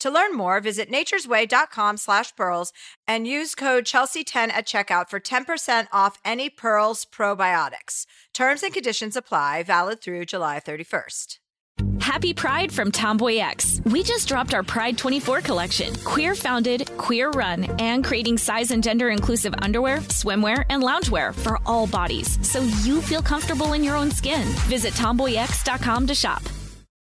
To learn more, visit naturesway.com slash pearls and use code Chelsea10 at checkout for 10% off any Pearls probiotics. Terms and conditions apply, valid through July 31st. Happy Pride from Tomboy X. We just dropped our Pride 24 collection. Queer founded, queer run, and creating size and gender inclusive underwear, swimwear, and loungewear for all bodies so you feel comfortable in your own skin. Visit tomboyx.com to shop.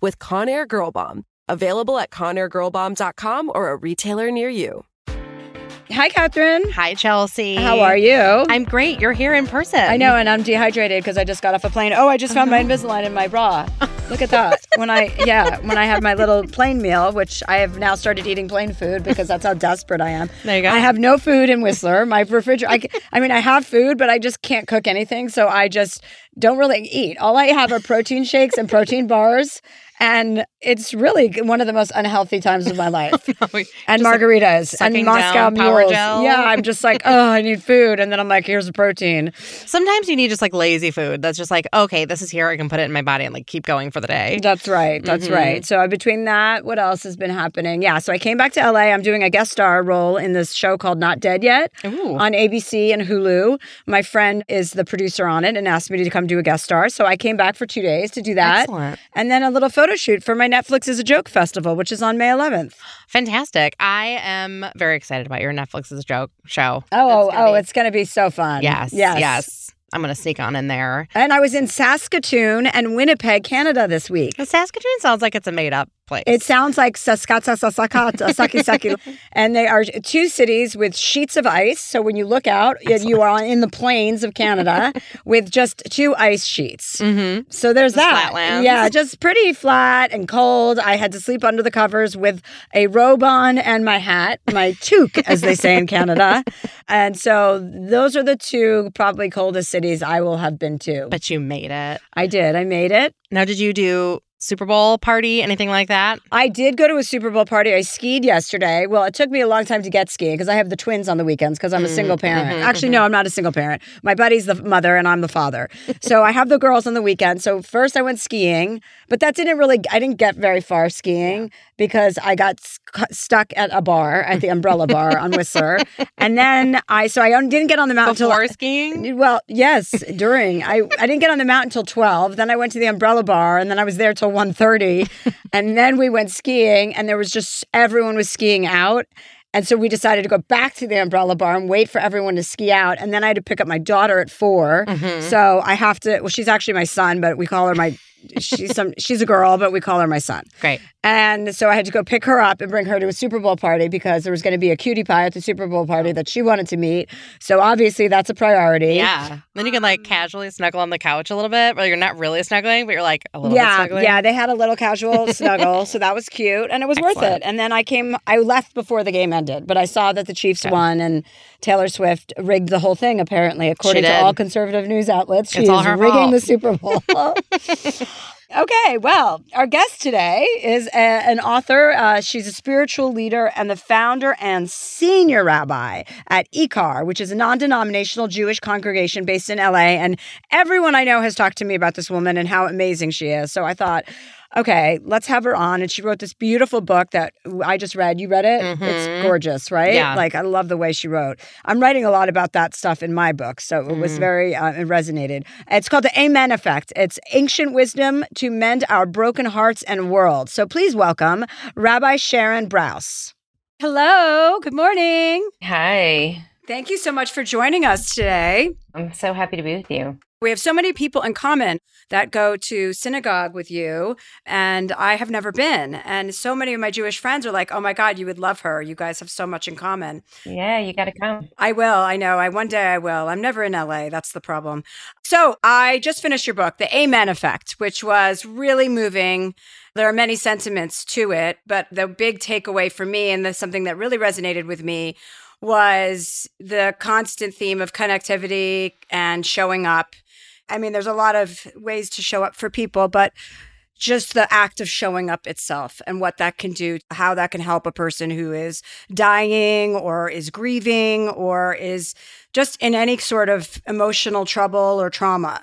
with Conair Girl Bomb. Available at ConairGirlBomb.com or a retailer near you. Hi, Catherine. Hi, Chelsea. How are you? I'm great. You're here in person. I know, and I'm dehydrated because I just got off a plane. Oh, I just found my uh-huh. Invisalign in my bra. Look at that. when I yeah, when I had my little plane meal, which I have now started eating plain food because that's how desperate I am. There you go. I have no food in Whistler. My refrigerator. I mean, I have food, but I just can't cook anything, so I just don't really eat. All I have are protein shakes and protein bars. And it's really one of the most unhealthy times of my life. and Just, like, margaritas and Moscow mules. Gel. Yeah, I'm just like, oh, I need food, and then I'm like, here's a protein. Sometimes you need just like lazy food. That's just like, okay, this is here. I can put it in my body and like keep going for the day. That's right. That's Mhm. right. So uh, between that, what else has been happening? Yeah. So I came back to LA. I'm doing a guest star role in this show called Not Dead Yet Ooh. on ABC and Hulu. My friend is the producer on it and asked me to come do a guest star. So I came back for two days to do that. Excellent. And then a little photo shoot for my Netflix is a Joke Festival, which is on May 11th. Fantastic. I am very excited about your Netflix is a joke show. Oh, oh, It's gonna oh, be- it's going to be so fun. yes, Yes. yes. I'm gonna sneak on in there. And I was in Saskatoon and Winnipeg, Canada this week. Saskatoon sounds like it's a made up place. It sounds like Saskatchewan, Saki Saki, and they are two cities with sheets of ice. So when you look out, y- you are in the plains of Canada with just two ice sheets. mm-hmm. So there's Just that. flatlands. Yeah, just pretty flat and cold. I had to sleep under the covers with a robe on and my hat, my toque, as they say in Canada. And so those are the two probably coldest cities I will have been to. But you made it. I did. I made it. Now, did you do Super Bowl party, anything like that? I did go to a Super Bowl party. I skied yesterday. Well, it took me a long time to get skiing because I have the twins on the weekends because I'm a single parent. mhm, Actually, no, I'm not a single parent. My buddy's the mother and I'm the father. so I have the girls on the weekend. So first I went skiing, but that didn't really, I didn't get very far skiing because I got sc- stuck at a bar, at the umbrella bar on Whistler. And then I, so I didn't get on the mountain until Before skiing? well, yes, during. I, I didn't get on the mountain until 12. Then I went to the umbrella bar and then I was there till 1.30. and then we went skiing and there was just everyone was skiing out. And so we decided to go back to the umbrella bar and wait for everyone to ski out. And then I had to pick up my daughter at 4 Mhm. So I have to well, she's actually my son, but we call her my she's some she's a girl, but we call her my son. Great. And so I had to go pick her up and bring her to a Super Bowl party because there was going to be a cutie pie at the Super Bowl party that she wanted to meet. So obviously that's a priority. Yeah. Then you can like casually snuggle on the couch a little bit, where you're not really snuggling, but you're like a little bit yeah, snuggling. yeah, they had a little casual snuggle, so that was cute, and it was worth it. And then I came, I left before the game ended, but I saw that the Chiefs Good. won, and Taylor Swift rigged the whole thing. Apparently, according to all conservative news outlets, she It's all is her rigging fault. the Super Bowl. Okay, well, our guest today is a, an author. Uh, she's a spiritual leader and the founder and senior rabbi at IKAR, which is a non denominational Jewish congregation based in LA. And everyone I know has talked to me about this woman and how amazing she is. So I thought, okay, let's have her on. And she wrote this beautiful book that I just read. You read it? Mhm. It's gorgeous, right? Yeah. Like, I love the way she wrote. I'm writing a lot about that stuff in my book. So it was Mm. very, uh, it resonated. It's called the Amen Effect. It's ancient wisdom to mend our broken hearts and world. So please welcome Rabbi Sharon Brous. Hello. Good morning. Hi. Thank you so much for joining us today. I'm so happy to be with you. We have so many people in common that go to synagogue with you, and I have never been. And so many of my Jewish friends are like, oh my God, you would love her. You guys have so much in common. Yeah, you got to come. I will. I know. I one day I will. I'm never in LA. That's the problem. So I just finished your book, The Amen Effect, which was really moving. There are many sentiments to it, but the big takeaway for me, and the, something that really resonated with me, was the constant theme of connectivity and showing up. I mean, there's a lot of ways to show up for people, but just the act of showing up itself and what that can do, how that can help a person who is dying or is grieving or is just in any sort of emotional trouble or trauma.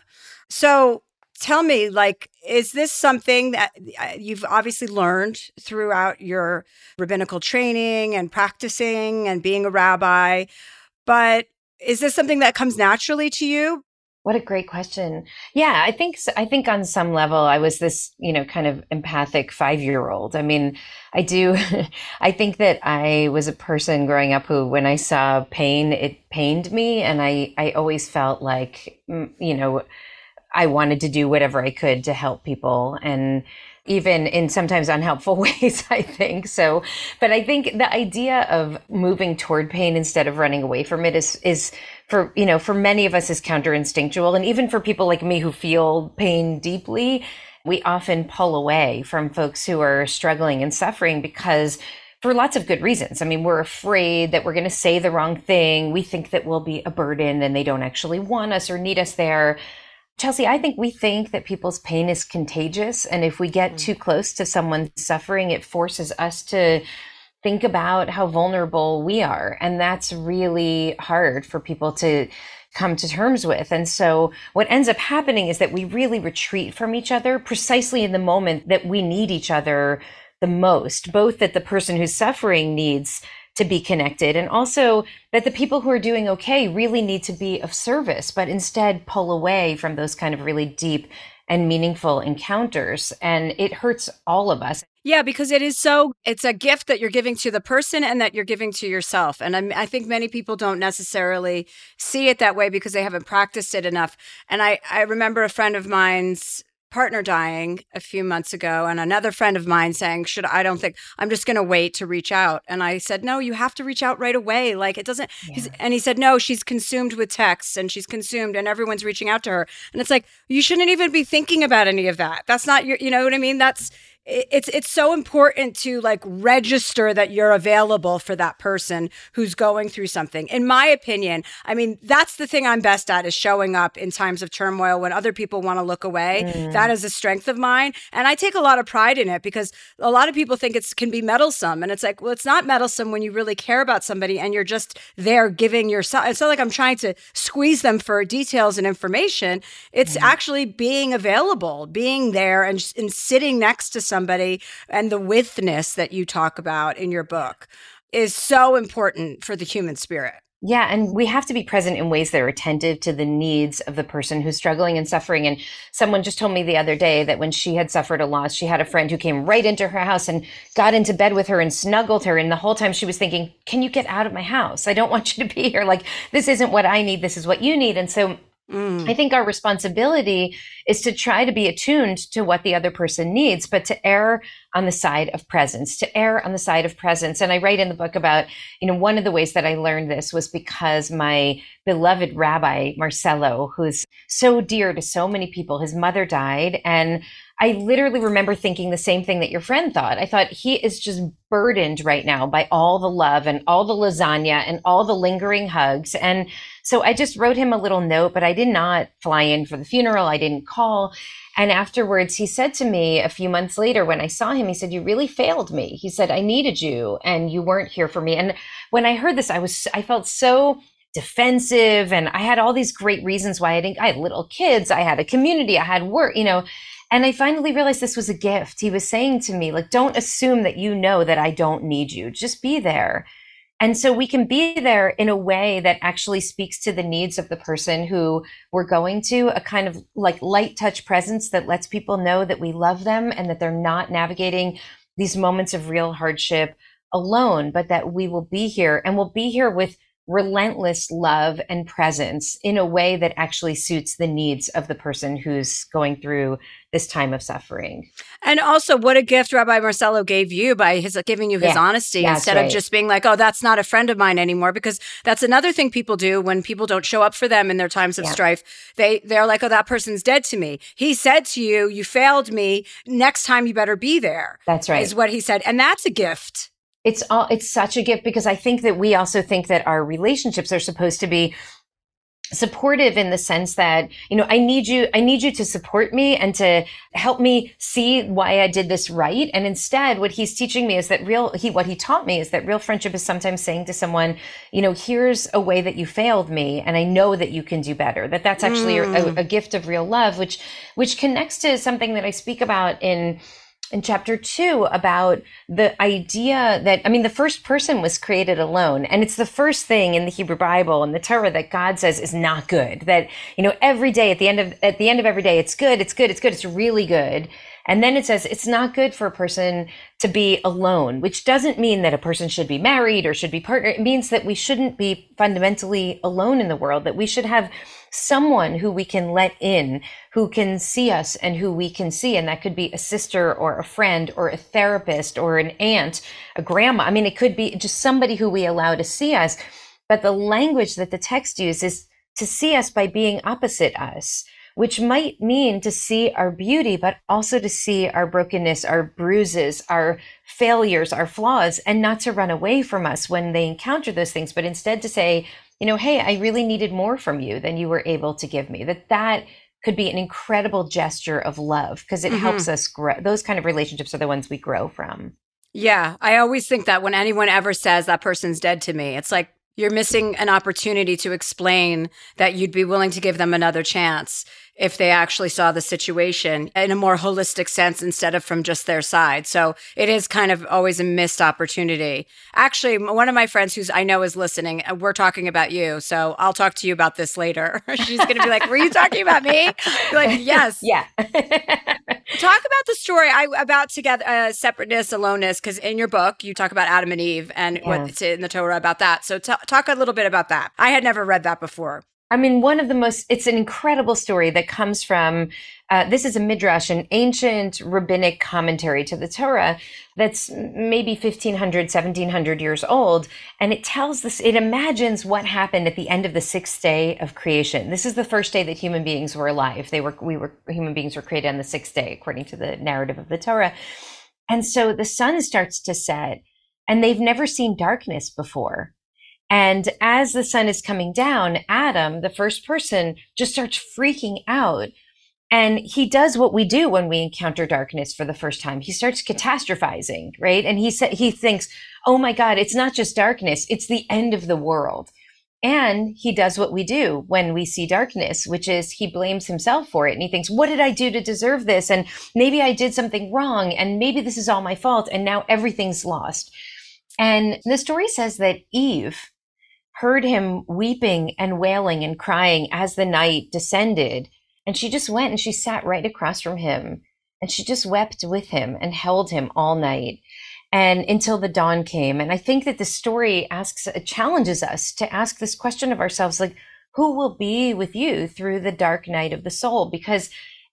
So tell me, like, is this something that uh, you've obviously learned throughout your rabbinical training and practicing and being a rabbi? But is this something that comes naturally to you? What a great question. Yeah, I think. I think on some level I was this, you know, kind of empathic 5-year-old. I mean, I do I think that I was a person growing up who when I saw pain, it pained me and I I always felt like mm, you know, I wanted to do whatever I could to help people and even in sometimes unhelpful ways, I think. So, but I think the idea of moving toward pain instead of running away from it is, is for, you know, for many of us is counterinstinctual. And even for people like me who feel pain deeply, we often pull away from folks who are struggling and suffering because for lots of good reasons. I mean, we're afraid that we're going to say the wrong thing. We think that we'll be a burden and they don't actually want us or need us there. Chelsea, I think we think that people's pain is contagious. And if we get mm. too close to someone suffering, it forces us to think about how vulnerable we are. And that's really hard for people to come to terms with. And so what ends up happening is that we really retreat from each other precisely in the moment that we need each other the most, both that the person who's suffering needs to be connected and also that the people who are doing okay really need to be of service, but instead pull away from those kind of really deep and meaningful encounters. And it hurts all of us. Yeah, because it is so, it's a gift that you're giving to the person and that you're giving to yourself. And I, I think many people don't necessarily see it that way because they haven't practiced it enough. And I, I remember a friend of mine's partner dying a few months ago and another friend of mine saying should i don't think i'm just going to wait to reach out. And i said no you have to reach out right away. Like it doesn't he's- and he said no she's consumed with texts and she's consumed and everyone's reaching out to her. And it's like you shouldn't even be thinking about any of that. That's not your you know what i mean? That's it's it's so important to like register that you're available for that person who's going through something. In my opinion i mean that's the thing i'm best at is showing up in times of turmoil when other people want to look away. Mm. That is a strength of mine and i take a lot of pride in it because a lot of people think it can be meddlesome and it's like well it's not meddlesome when you really care about somebody and you're just there giving yourself it's not like i'm trying to squeeze them for details and information. It's mm-hmm. actually being available being there and, and sitting next to somebody and the withness that you talk about in your book is so important for the human spirit Yeah, and we have to be present in ways that are attentive to the needs of the person who's struggling and suffering. And someone just told me the other day that when she had suffered a loss, she had a friend who came right into her house and got into bed with her and snuggled her. And the whole time she was thinking, Can you get out of my house? I don't want you to be here. Like, this isn't what I need. This is what you need. And so Mm. I think our responsibility is to try to be attuned to what the other person needs, but to err on the side of presence, to err on the side of presence. And I write in the book about, you know, one of the ways that I learned this was because my beloved rabbi, Marcelo, who's so dear to so many people, his mother died. And I literally remember thinking the same thing that your friend thought. I thought he is just burdened right now by all the love and all the lasagna and all the lingering hugs. And so I just wrote him a little note, but I did not fly in for the funeral. I didn't call. And afterwards, he said to me a few months later when I saw him, he said, You really failed me. He said, I needed you and you weren't here for me. And when I heard this, I was, I felt so defensive and I had all these great reasons why I didn't, I had little kids, I had a community, I had work, you know. And I finally realized this was a gift. He was saying to me, like, don't assume that you know that I don't need you. Just be there. And so we can be there in a way that actually speaks to the needs of the person who we're going to, a kind of like light touch presence that lets people know that we love them and that they're not navigating these moments of real hardship alone, but that we will be here and we'll be here with relentless love and presence in a way that actually suits the needs of the person who's going through this time of suffering. And also, what a gift Rabbi Marcelo gave you by his giving you his yeah, honesty instead right. of just being like, "Oh, that's not a friend of mine anymore." Because that's another thing people do when people don't show up for them in their times of yeah. strife. They they're like, "Oh, that person's dead to me." He said to you, "You failed me. Next time, you better be there." That's right. Is what he said, and that's a gift it's all it's such a gift because I think that we also think that our relationships are supposed to be supportive in the sense that you know i need you i need you to support me and to help me see why i did this right and instead what he's teaching me is that real he what he taught me is that real friendship is sometimes saying to someone you know here's a way that you failed me and i know that you can do better that that's actually mm. a, a gift of real love which which connects to something that i speak about in in chapter two about the idea that, I mean, the first person was created alone. And it's the first thing in the Hebrew Bible and the Torah that God says is not good. That, you know, every day at the end of, at the end of every day, it's good, it's good, it's good, it's really good. And then it says it's not good for a person to be alone, which doesn't mean that a person should be married or should be partnered. It means that we shouldn't be fundamentally alone in the world, that we should have someone who we can let in, who can see us and who we can see. And that could be a sister or a friend or a therapist or an aunt, a grandma. I mean, it could be just somebody who we allow to see us. But the language that the text uses to see us by being opposite us which might mean to see our beauty, but also to see our brokenness, our bruises, our failures, our flaws, and not to run away from us when they encounter those things, but instead to say, you know, hey, I really needed more from you than you were able to give me. That that could be an incredible gesture of love because it mm-hmm. helps us grow. Those kind of relationships are the ones we grow from. Yeah, I always think that when anyone ever says that person's dead to me, it's like you're missing an opportunity to explain that you'd be willing to give them another chance if they actually saw the situation in a more holistic sense instead of from just their side. So it is kind of always a missed opportunity. Actually, one of my friends who's I know is listening, uh, we're talking about you. So I'll talk to you about this later. She's going to be like, "Were you talking about me?" You're like, "Yes." Yeah. talk about the story I about together uh, separateness, aloneness because in your book you talk about Adam and Eve and yeah. what's in the Torah about that. So t- talk a little bit about that. I had never read that before. I mean, one of the most, it's an incredible story that comes from, uh, this is a midrash, an ancient rabbinic commentary to the Torah that's maybe 1500, 1700 years old. And it tells this, it imagines what happened at the end of the sixth day of creation. This is the first day that human beings were alive. They were, we were, human beings were created on the sixth day, according to the narrative of the Torah. And so the sun starts to set and they've never seen darkness before. And as the sun is coming down, Adam, the first person, just starts freaking out. And he does what we do when we encounter darkness for the first time. He starts catastrophizing, right? And he he thinks, Oh my God, it's not just darkness. It's the end of the world. And he does what we do when we see darkness, which is he blames himself for it. And he thinks, what did I do to deserve this? And maybe I did something wrong. And maybe this is all my fault. And now everything's lost. And the story says that Eve, heard him weeping and wailing and crying as the night descended. And she just went and she sat right across from him and she just wept with him and held him all night and until the dawn came. And I think that the story asks, challenges us to ask this question of ourselves, like, who will be with you through the dark night of the soul? Because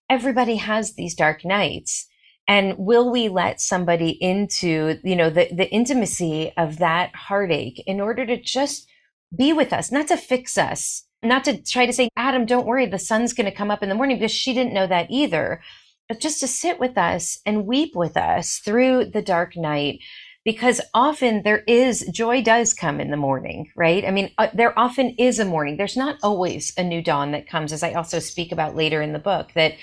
everybody has these dark nights. And will we let somebody into, you know, the, the intimacy of that heartache in order to just be with us, not to fix us, not to try to say, Adam, don't worry, the sun's going to come up in the morning because she didn't know that either, but just to sit with us and weep with us through the dark night. Because often there is joy does come in the morning, right? I mean, uh, there often is a morning. There's not always a new dawn that comes, as I also speak about later in the book, that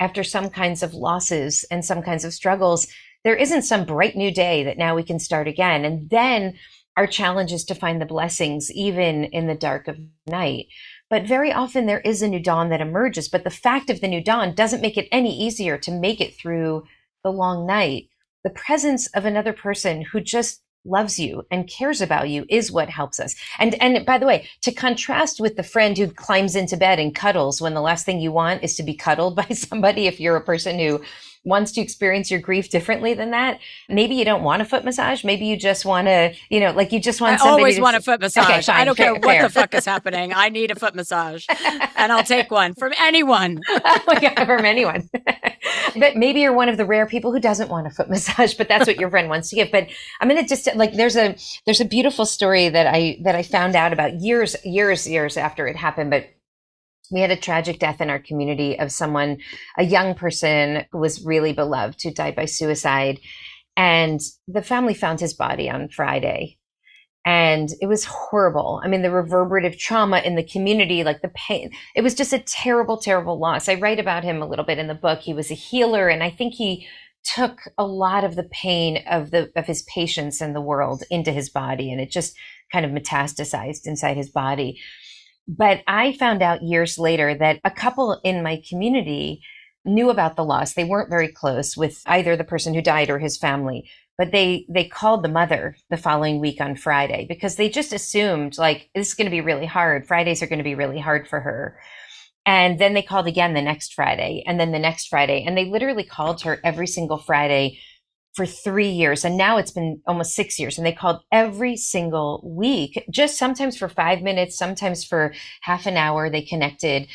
after some kinds of losses and some kinds of struggles, there isn't some bright new day that now we can start again. And then our challenge is to find the blessings even in the dark of night. But very often there is a new dawn that emerges. But the fact of the new dawn doesn't make it any easier to make it through the long night. The presence of another person who just loves you and cares about you is what helps us. And and by the way, to contrast with the friend who climbs into bed and cuddles when the last thing you want is to be cuddled by somebody if you're a person who wants to experience your grief differently than that. Maybe you don't want a foot massage. Maybe you just want to, you know, like you just want. I always want a foot massage. Okay, fine, I don't fair, care fair. what the fuck is happening. I need a foot massage, and I'll take one from anyone. oh my god, from anyone. but maybe you're one of the rare people who doesn't want a foot massage, but that's what your friend wants to give. But I'm gonna just like there's a there's a beautiful story that I that I found out about years years years after it happened, but we had a tragic death in our community of someone, a young person who was really beloved who died by suicide. And the family found his body on Friday. And it was horrible. I mean, the reverberative trauma in the community, like the pain, it was just a terrible, terrible loss. I write about him a little bit in the book. He was a healer, and I think he took a lot of the pain of the of his patients in the world into his body and it just kind of metastasized inside his body but I found out years later that a couple in my community knew about the loss. They weren't very close with either the person who died or his family, but they they called the mother the following week on Friday because they just assumed like this is going to be really hard. Fridays are going to be really hard for her. And then they called again the next Friday and then the next Friday and they literally called her every single Friday for three years. And now it's been almost six years. And they called every single week, just sometimes for five minutes, sometimes for half an hour. They connected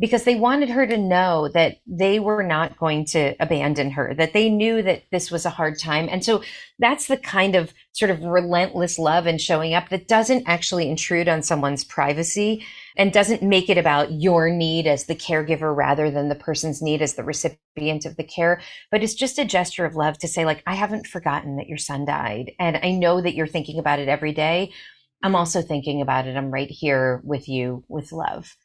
because they wanted her to know that they were not going to abandon her, that they knew that this was a hard time. And so that's the kind of sort of relentless love and showing up that doesn't actually intrude on someone's privacy and doesn't make it about your need as the caregiver rather than the person's need as the recipient of the care. But it's just a gesture of love to say, like, I haven't forgotten that your son died. And I know that you're thinking about it every day. I'm also thinking about it. I'm right here with you with love.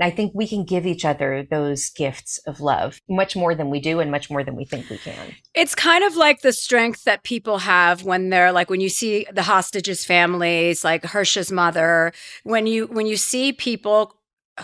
I think we can give each other those gifts of love much more than we do and much more than we think we can. It's kind of like the strength that people have when they're like when you see the hostages families like Hersh's mother when you when you see people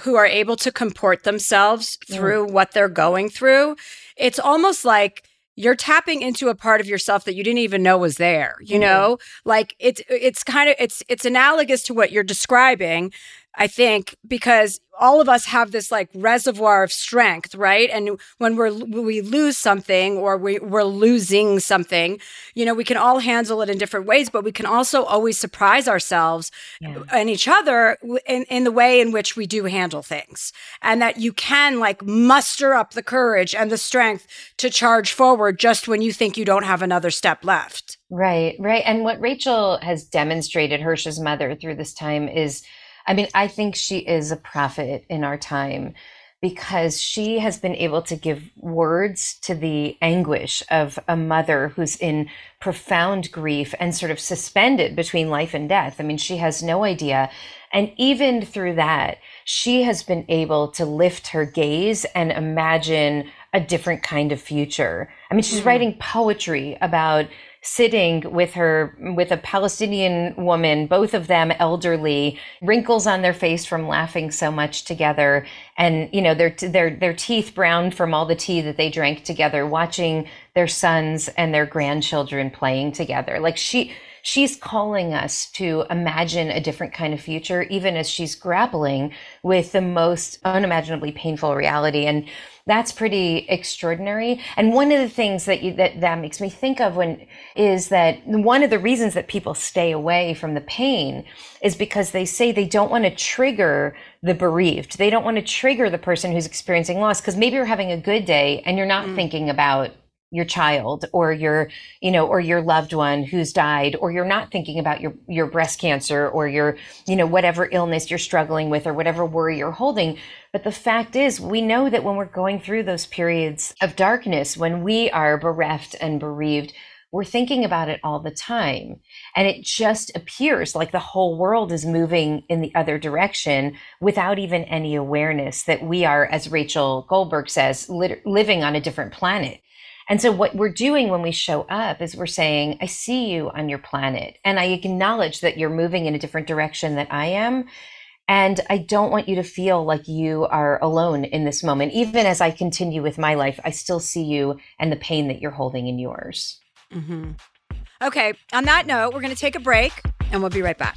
who are able to comport themselves through mm. what they're going through it's almost like you're tapping into a part of yourself that you didn't even know was there you mm. know like it's it's kind of it's it's analogous to what you're describing I think, because all of us have this like reservoir of strength, right? And when we're we lose something or we, we're losing something, you know, we can all handle it in different ways, but we can also always surprise ourselves yeah. and each other in, in the way in which we do handle things. And that you can like muster up the courage and the strength to charge forward just when you think you don't have another step left. Right, right. And what Rachel has demonstrated, Hersh's mother, through this time is I mean, I think she is a prophet in our time because she has been able to give words to the anguish of a mother who's in profound grief and sort of suspended between life and death. I mean, she has no idea. And even through that, she has been able to lift her gaze and imagine a different kind of future. I mean, she's mm. writing poetry about sitting with her with a Palestinian woman, both of them elderly, wrinkles on their face from laughing so much together, and you know their their their teeth browned from all the tea that they drank together, watching their sons and their grandchildren playing together. Like she she's calling us to imagine a different kind of future, even as she's grappling with the most unimaginably painful reality. And that's pretty extraordinary. And one of the things that you, that that makes me think of when is that one of the reasons that people stay away from the pain is because they say they don't want to trigger the bereaved. They don't want to trigger the person who's experiencing loss because maybe you're having a good day and you're not mm. thinking about your child or your you know or your loved one who's died or you're not thinking about your your breast cancer or your you know whatever illness you're struggling with or whatever worry you're holding but the fact is we know that when we're going through those periods of darkness when we are bereft and bereaved we're thinking about it all the time. And it just appears like the whole world is moving in the other direction without even any awareness that we are, as Rachel Goldberg says, lit- living on a different planet. And so what we're doing when we show up is we're saying, I see you on your planet and I acknowledge that you're moving in a different direction that I am. And I don't want you to feel like you are alone in this moment. Even as I continue with my life, I still see you and the pain that you're holding in yours. Mm-hmm. Okay, on that note, we're going to take a break and we'll be right back.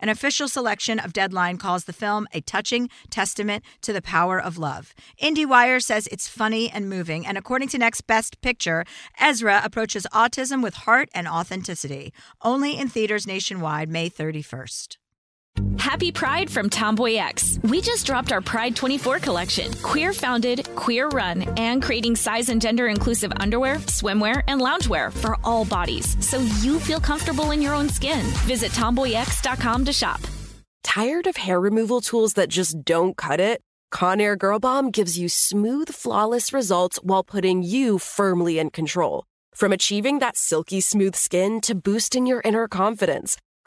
An official selection of Deadline calls the film a touching testament to the power of love. IndieWire says it's funny and moving, and according to Next Best Picture, Ezra approaches autism with heart and authenticity. Only in theaters nationwide May 31st. Happy Pride from Tomboy X. We just dropped our Pride 24 collection. Queer founded, queer run, and creating size and gender inclusive underwear, swimwear, and loungewear for all bodies so you feel comfortable in your own skin. Visit tomboyx.com to shop. Tired of hair removal tools that just don't cut it? Conair Girl Bomb gives you smooth, flawless results while putting you firmly in control. From achieving that silky smooth skin to boosting your inner confidence.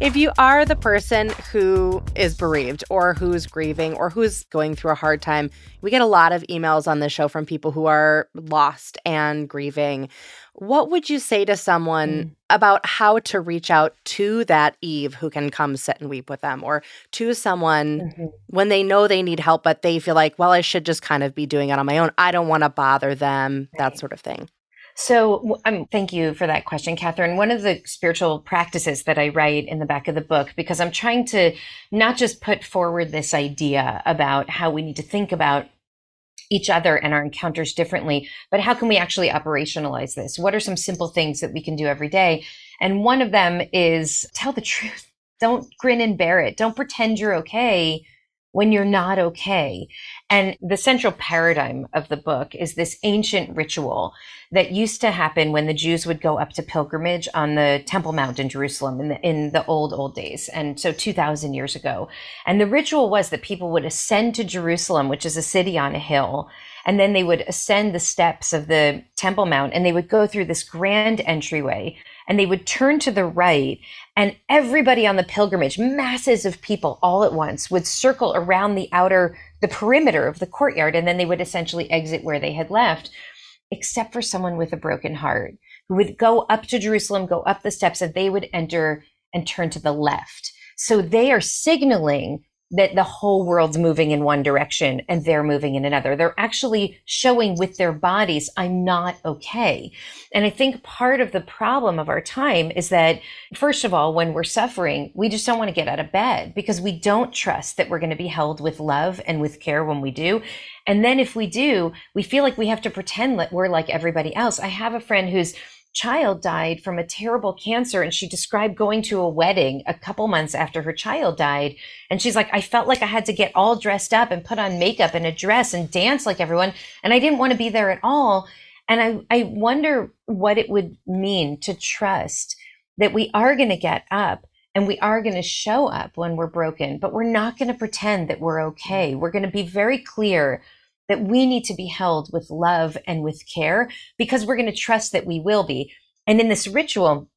If you are the person who is bereaved or who's grieving or who's going through a hard time, we get a lot of emails on this show from people who are lost and grieving. What would you say to someone mm. about how to reach out to that Eve who can come sit and weep with them or to someone mm-hmm. when they know they need help, but they feel like, well, I should just kind of be doing it on my own? I don't want to bother them, right. that sort of thing. So, um, thank you for that question, Catherine. One of the spiritual practices that I write in the back of the book, because I'm trying to not just put forward this idea about how we need to think about each other and our encounters differently, but how can we actually operationalize this? What are some simple things that we can do every day? And one of them is tell the truth. Don't grin and bear it. Don't pretend you're okay when you're not okay. And the central paradigm of the book is this ancient ritual that used to happen when the Jews would go up to pilgrimage on the Temple Mount in Jerusalem in the, in the old, old days. And so 2000 years ago. And the ritual was that people would ascend to Jerusalem, which is a city on a hill. And then they would ascend the steps of the Temple Mount and they would go through this grand entryway and they would turn to the right and everybody on the pilgrimage, masses of people all at once would circle around the outer, the perimeter of the courtyard. And then they would essentially exit where they had left, except for someone with a broken heart who would go up to Jerusalem, go up the steps and they would enter and turn to the left. So they are signaling that the whole world's moving in one direction and they're moving in another. They're actually showing with their bodies, I'm not okay. And I think part of the problem of our time is that, first of all, when we're suffering, we just don't want to get out of bed because we don't trust that we're going to be held with love and with care when we do. And then if we do, we feel like we have to pretend that we're like everybody else. I have a friend who's child died from a terrible cancer and she described going to a wedding a couple months after her child died. And she's like i felt like i had to get all dressed up and put on makeup and a dress and dance like everyone and i didn't want to be there at all. And i i wonder what it would mean to trust that we are going to get up and we are going to show up when we're broken but we're not going to pretend that we're okay. Mm-hmm. We're going to be very clear that we need to be held with love and with care because we're going to trust that we will be. And in this ritual,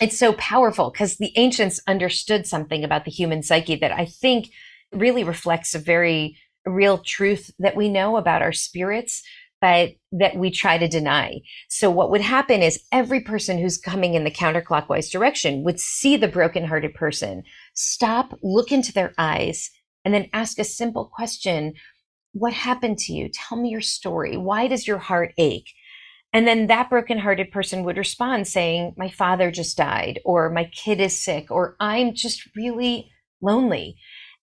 it's so powerful because the ancients understood something about the human psyche that I think really reflects a very real truth that we know about our spirits, but that we try to deny. So what would happen is every person who's coming in the counterclockwise direction would see the brokenhearted person, stop, look into their eyes, and then ask a simple question what happened to you? Tell me your story. Why does your heart ache? And then that brokenhearted person would respond saying, My father just died, or my kid is sick, or I'm just really lonely.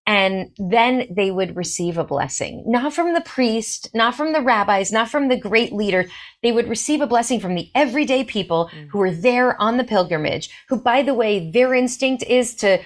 And then they would receive a blessing, not from the priest, not from the rabbis, not from the great leader. They would receive a blessing from the everyday people mm. who were there on the pilgrimage, who, by the way, their instinct is to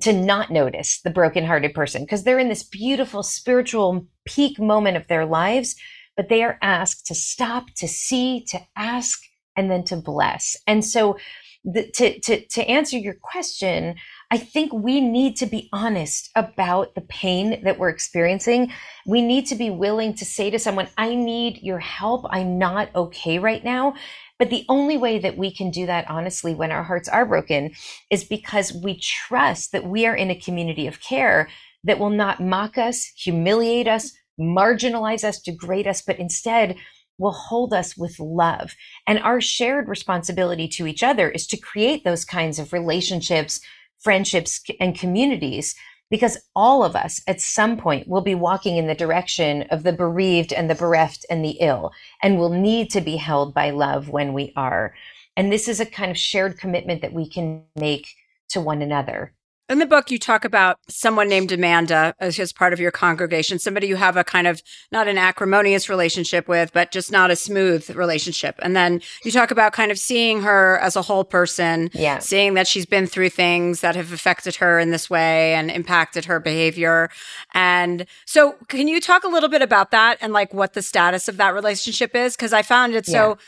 to not notice the brokenhearted person because they're in this beautiful spiritual peak moment of their lives, but they are asked to stop, to see, to ask, and then to bless. And so, the, to, to, to answer your question, I think we need to be honest about the pain that we're experiencing. We need to be willing to say to someone, I need your help. I'm not okay right now. But the only way that we can do that honestly when our hearts are broken is because we trust that we are in a community of care that will not mock us, humiliate us, marginalize us, degrade us, but instead will hold us with love. And our shared responsibility to each other is to create those kinds of relationships, friendships, and communities because all of us at some point will be walking in the direction of the bereaved and the bereft and the ill and will need to be held by love when we are. And this is a kind of shared commitment that we can make to one another. In the book, you talk about someone named Amanda as, as part of your congregation, somebody you have a kind of not an acrimonious relationship with, but just not a smooth relationship. And then you talk about kind of seeing her as a whole person, yeah. seeing that she's been through things that have affected her in this way and impacted her behavior. And so, can you talk a little bit about that and like what the status of that relationship is? Because I found it yeah. so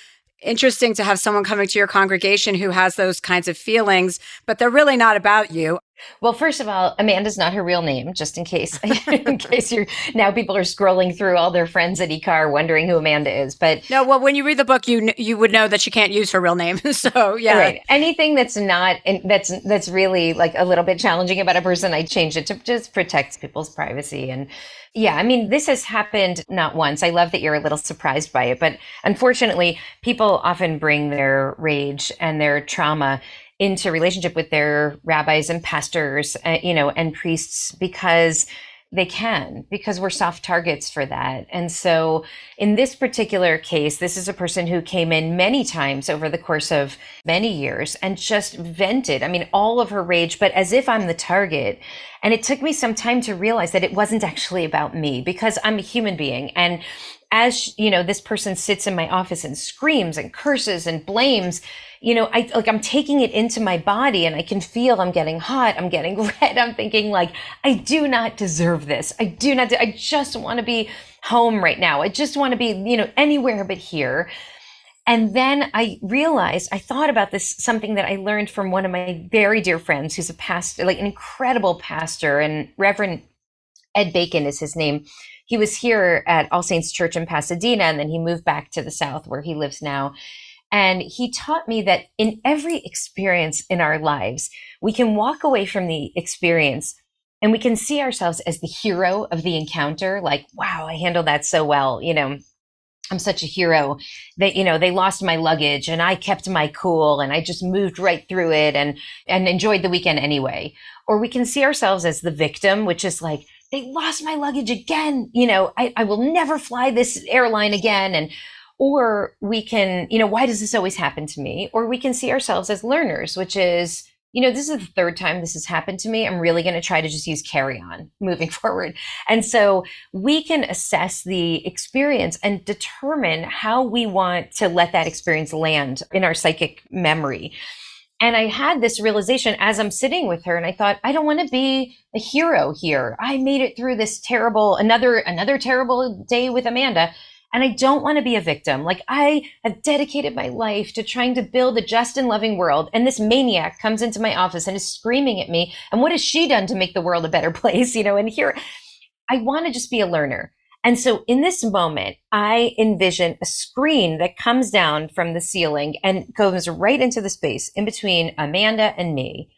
interesting to have someone coming to your congregation who has those kinds of feelings, but they're really not about you. Well, first of all, Amanda's not her real name, just in case, in case you're now people are scrolling through all their friends at IKAR wondering who Amanda is. But no, well, when you read the book, you you would know that she can't use her real name. so yeah, right. Anything that's not that's that's really like a little bit challenging about a person, I change it to just protect people's privacy and yeah, I mean, this has happened not once. I love that you're a little surprised by it, but unfortunately, people often bring their rage and their trauma into relationship with their rabbis and pastors, uh, you know, and priests because they can because we're soft targets for that. And so in this particular case, this is a person who came in many times over the course of many years and just vented. I mean, all of her rage, but as if I'm the target. And it took me some time to realize that it wasn't actually about me because I'm a human being and as you know this person sits in my office and screams and curses and blames you know i like i'm taking it into my body and i can feel i'm getting hot i'm getting red i'm thinking like i do not deserve this. I do not i just want to be home right now. I just want to be you know anywhere but here. And then I realized, I thought about this, something that I learned from one of my very dear friends who's a pastor, like an incredible pastor, and Reverend Ed Bacon is his name. He was here at All Saints Church in Pasadena, and then he moved back to the South where he lives now. And he taught me that in every experience in our lives, we can walk away from the experience and we can see ourselves as the hero of the encounter. Like, wow, I handled that so well. You know, I'm such a hero that, you know, they lost my luggage and I kept my cool and I just moved right through it and, and enjoyed the weekend anyway. Or we can see ourselves as the victim, which is like, they lost my luggage again. You know, I, I will never fly this airline again. And, or we can, you know, why does this always happen to me? Or we can see ourselves as learners, which is, you know, this is the third time this has happened to me. I'm really going to try to just use carry on moving forward. And so we can assess the experience and determine how we want to let that experience land in our psychic memory. And I had this realization as I'm sitting with her and I thought, I don't want to be a hero here. I made it through this terrible, another, another terrible day with Amanda. And I don't want to be a victim. Like I have dedicated my life to trying to build a just and loving world. And this maniac comes into my office and is screaming at me. And what has she done to make the world a better place? You know, and here I want to just be a learner. And so in this moment, I envision a screen that comes down from the ceiling and goes right into the space in between Amanda and me.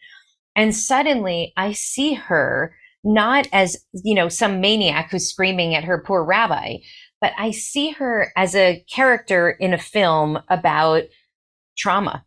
And suddenly I see her not as, you know, some maniac who's screaming at her poor rabbi, but I see her as a character in a film about trauma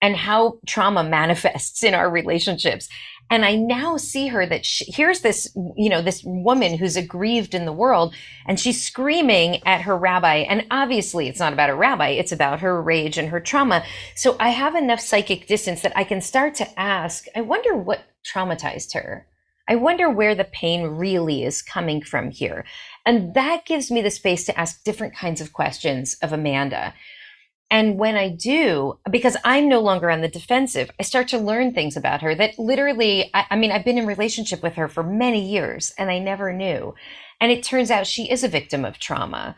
and how trauma manifests in our relationships. And I now see her that she, here's this, you know, this woman who's aggrieved in the world and she's screaming at her rabbi. And obviously it's not about a rabbi. It's about her rage and her trauma. So I have enough psychic distance that I can start to ask, I wonder what traumatized her. I wonder where the pain really is coming from here. And that gives me the space to ask different kinds of questions of Amanda. And when I do, because I'm no longer on the defensive, I start to learn things about her that literally, I, I, mean, I've been in relationship with her for many years and I never knew. And it turns out she is a victim of trauma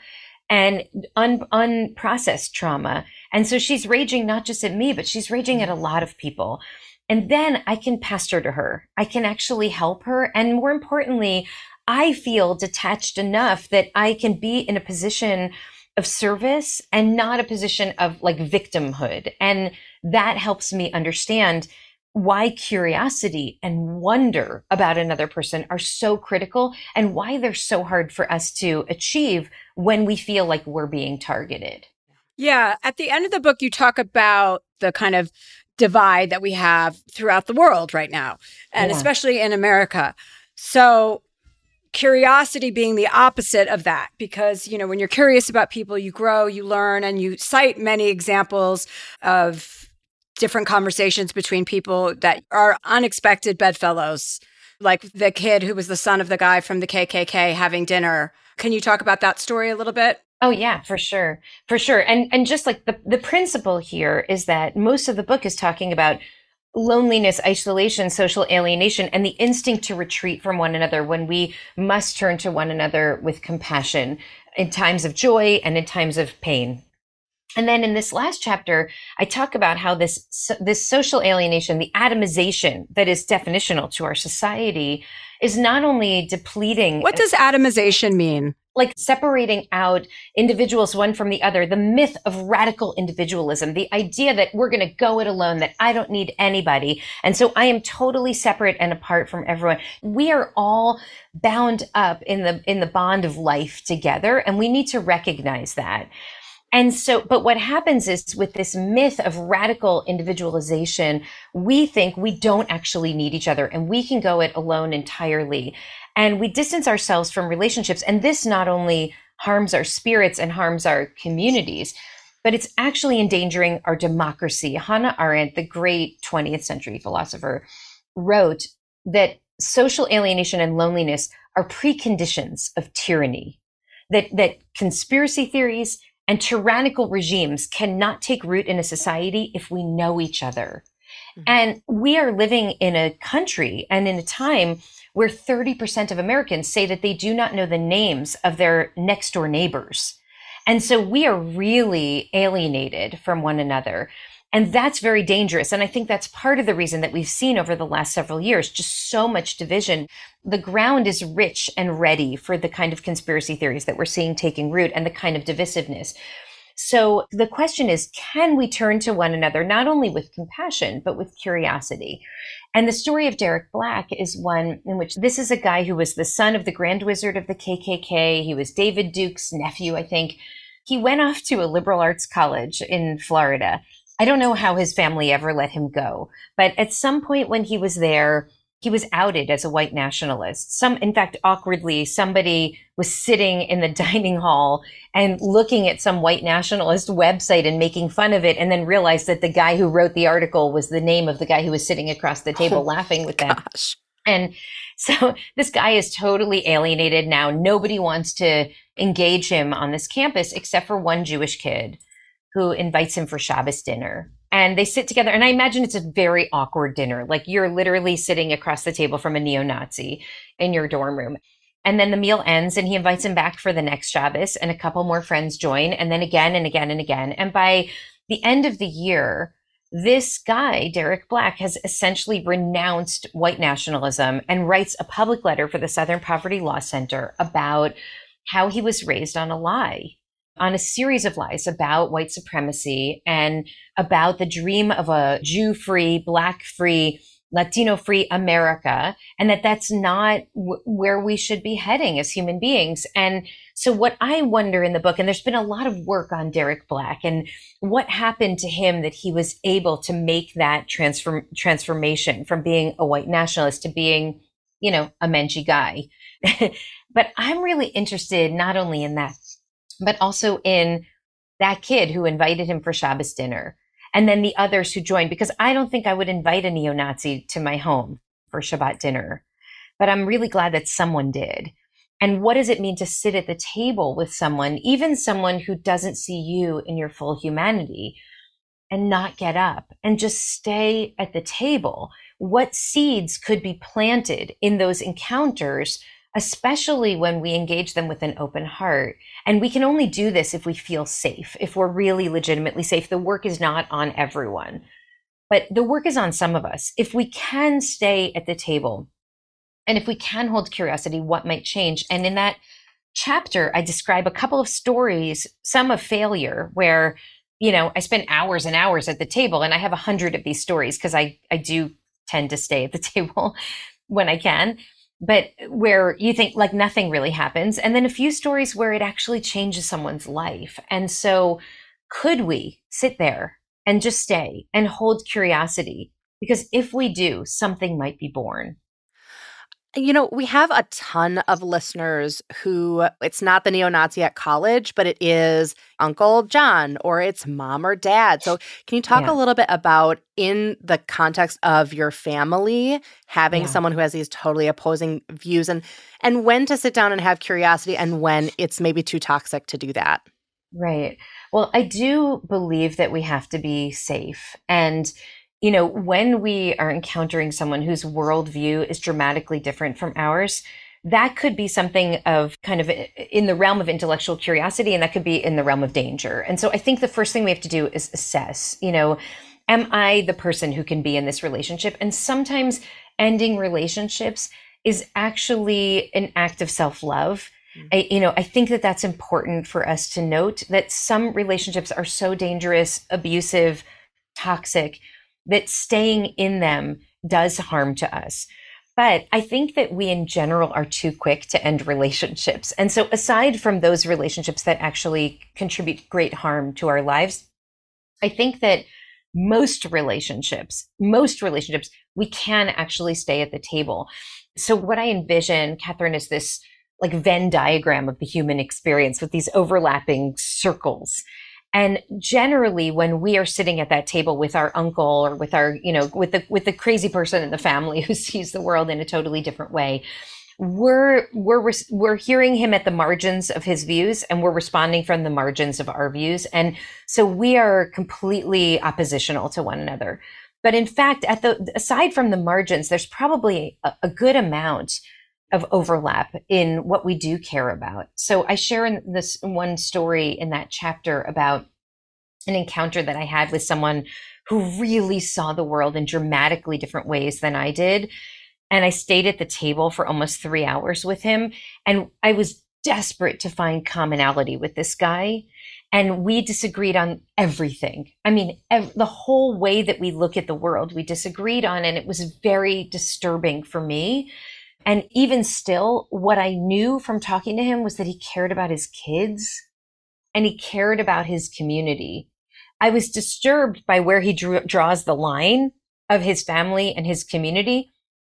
and un, unprocessed trauma. And so she's raging not just at me, but she's raging at a lot of people. And then I can pastor to her. I can actually help her. And more importantly, I feel detached enough that I can be in a position of service and not a position of like victimhood. And that helps me understand why curiosity and wonder about another person are so critical and why they're so hard for us to achieve when we feel like we're being targeted. Yeah. At the end of the book, you talk about the kind of divide that we have throughout the world right now, and yeah. especially in America. So, curiosity being the opposite of that because you know when you're curious about people you grow you learn and you cite many examples of different conversations between people that are unexpected bedfellows like the kid who was the son of the guy from the KKK having dinner can you talk about that story a little bit Oh yeah, for sure. For sure. And and just like the the principle here is that most of the book is talking about loneliness, isolation, social alienation, and the instinct to retreat from one another when we must turn to one another with compassion in times of joy and in times of pain. And then in this last chapter, I talk about how this, this social alienation, the atomization that is definitional to our society is not only depleting. What does atomization mean? like separating out individuals one from the other, the myth of radical individualism, the idea that we're going to go it alone, that I don't need anybody. And so I am totally separate and apart from everyone. We are all bound up in the, in the bond of life together. And we need to recognize that. And so, but what happens is with this myth of radical individualization, we think we don't actually need each other and we can go it alone entirely and we distance ourselves from relationships. And this not only harms our spirits and harms our communities, but it's actually endangering our democracy. Hannah Arendt, the great 20th century philosopher, wrote that social alienation and loneliness are preconditions of tyranny. that, that conspiracy theories and tyrannical regimes cannot take root in a society if we know each other. Mm-hmm. And we are living in a country and in a time where 30% of Americans say that they do not know the names of their next door neighbors. And so we are really alienated from one another. And that's very dangerous. And I think that's part of the reason that we've seen over the last several years just so much division. The ground is rich and ready for the kind of conspiracy theories that we're seeing taking root and the kind of divisiveness. So the question is, can we turn to one another, not only with compassion, but with curiosity? And the story of Derek Black is one in which this is a guy who was the son of the Grand Wizard of the KKK. He was David Duke's nephew, I think. He went off to a liberal arts college in Florida I don't know how his family ever let him go, but at some point when he was there, he was outed as a white nationalist. Some, in fact, awkwardly, somebody was sitting in the dining hall and looking at some white nationalist website and making fun of it, and then realized that the guy who wrote the article was the name of the guy who was sitting across the table oh, laughing with them. Gosh. And so this guy is totally alienated now. Nobody wants to engage him on this campus except for one Jewish kid who invites him for Shabbos dinner. And they sit together, and I imagine it's a very awkward dinner. Like you're literally sitting across the table from a neo Nazi in your dorm room. And then the meal ends, and he invites him back for the next Shabbos, and a couple more friends join, and then again and again and again. And by the end of the year, this guy, Derek Black, has essentially renounced white nationalism and writes a public letter for the Southern Poverty Law Center about how he was raised on a lie on a series of lies about white supremacy and about the dream of a Jew free, black free, Latino free America, and that that's not w- where we should be heading as human beings. And so, what I wonder in the book, and there's been a lot of work on Derek Black and what happened to him that he was able to make that transform transformation from being a white nationalist to being, you know, a Menji guy. but I'm really interested not only in that but also in that kid who invited him for Shabbos dinner. And then the others who joined, because I don't think I would invite a neo Nazi to my home for Shabbat dinner. But I'm really glad that someone did. And what does it mean to sit at the table with someone, even someone who doesn't see you in your full humanity, and not get up and just stay at the table? What seeds could be planted in those encounters especially when we engage them with an open heart. And we can only do this if we feel safe, if we're really legitimately safe. The work is not on everyone, but the work is on some of us. If we can stay at the table and if we can hold curiosity, what might change? And in that chapter, I describe a couple of stories, some of failure, where you know, I spent hours and hours at the table and I have a hundred of these stories because I, I do tend to stay at the table when I can but where you think like nothing really happens. And then a few stories where it actually changes someone's life. And so could we sit there and just stay and hold curiosity? Because if we do, something might be born. You know, we have a ton of listeners who it's not the neo Nazi at college, but it is Uncle John or it's mom or dad. So, can you talk yeah. a little bit about, in the context of your family, having yeah. someone who has these totally opposing views and, and when to sit down and have curiosity and when it's maybe too toxic to do that? Right. Well, I do believe that we have to be safe. And you know, when we are encountering someone whose worldview is dramatically different from ours, that could be something of kind of in the realm of intellectual curiosity, and that could be in the realm of danger. And so I think the first thing we have to do is assess, you know, am I the person who can be in this relationship? And sometimes ending relationships is actually an act of self love. Mm. I, you know, I think that that's important for us to note that some relationships are so dangerous, abusive, toxic that staying in them does harm to us. But I think that we in general are too quick to end relationships. And so, aside from those relationships that actually contribute great harm to our lives, I think that most relationships, most relationships, we can actually stay at the table. So, what I envision, Catherine, is this like Venn diagram of the human experience with these overlapping circles. And generally, when we are sitting at that table with our uncle or with our, you know, with the with the crazy person in the family who sees the world in a totally different way, we're we're we're hearing him at the margins of his views and we're responding from the margins of our views. And so we are completely oppositional to one another. But in fact at the aside from the margins there's probably a, a good amount of overlap in what we do care about so i share in this one story in that chapter about an encounter that i had with someone who really saw the world in dramatically different ways than i did and I stayed at the table for almost three hours with him. And I was desperate to find commonality with this guy. And we disagreed on everything. I mean, ev- the whole way that we look at the world, we disagreed on. And it was very disturbing for me. And even still, what I knew from talking to him was that he cared about his kids and he cared about his community. I was disturbed by where he drew, draws the line of his family and his community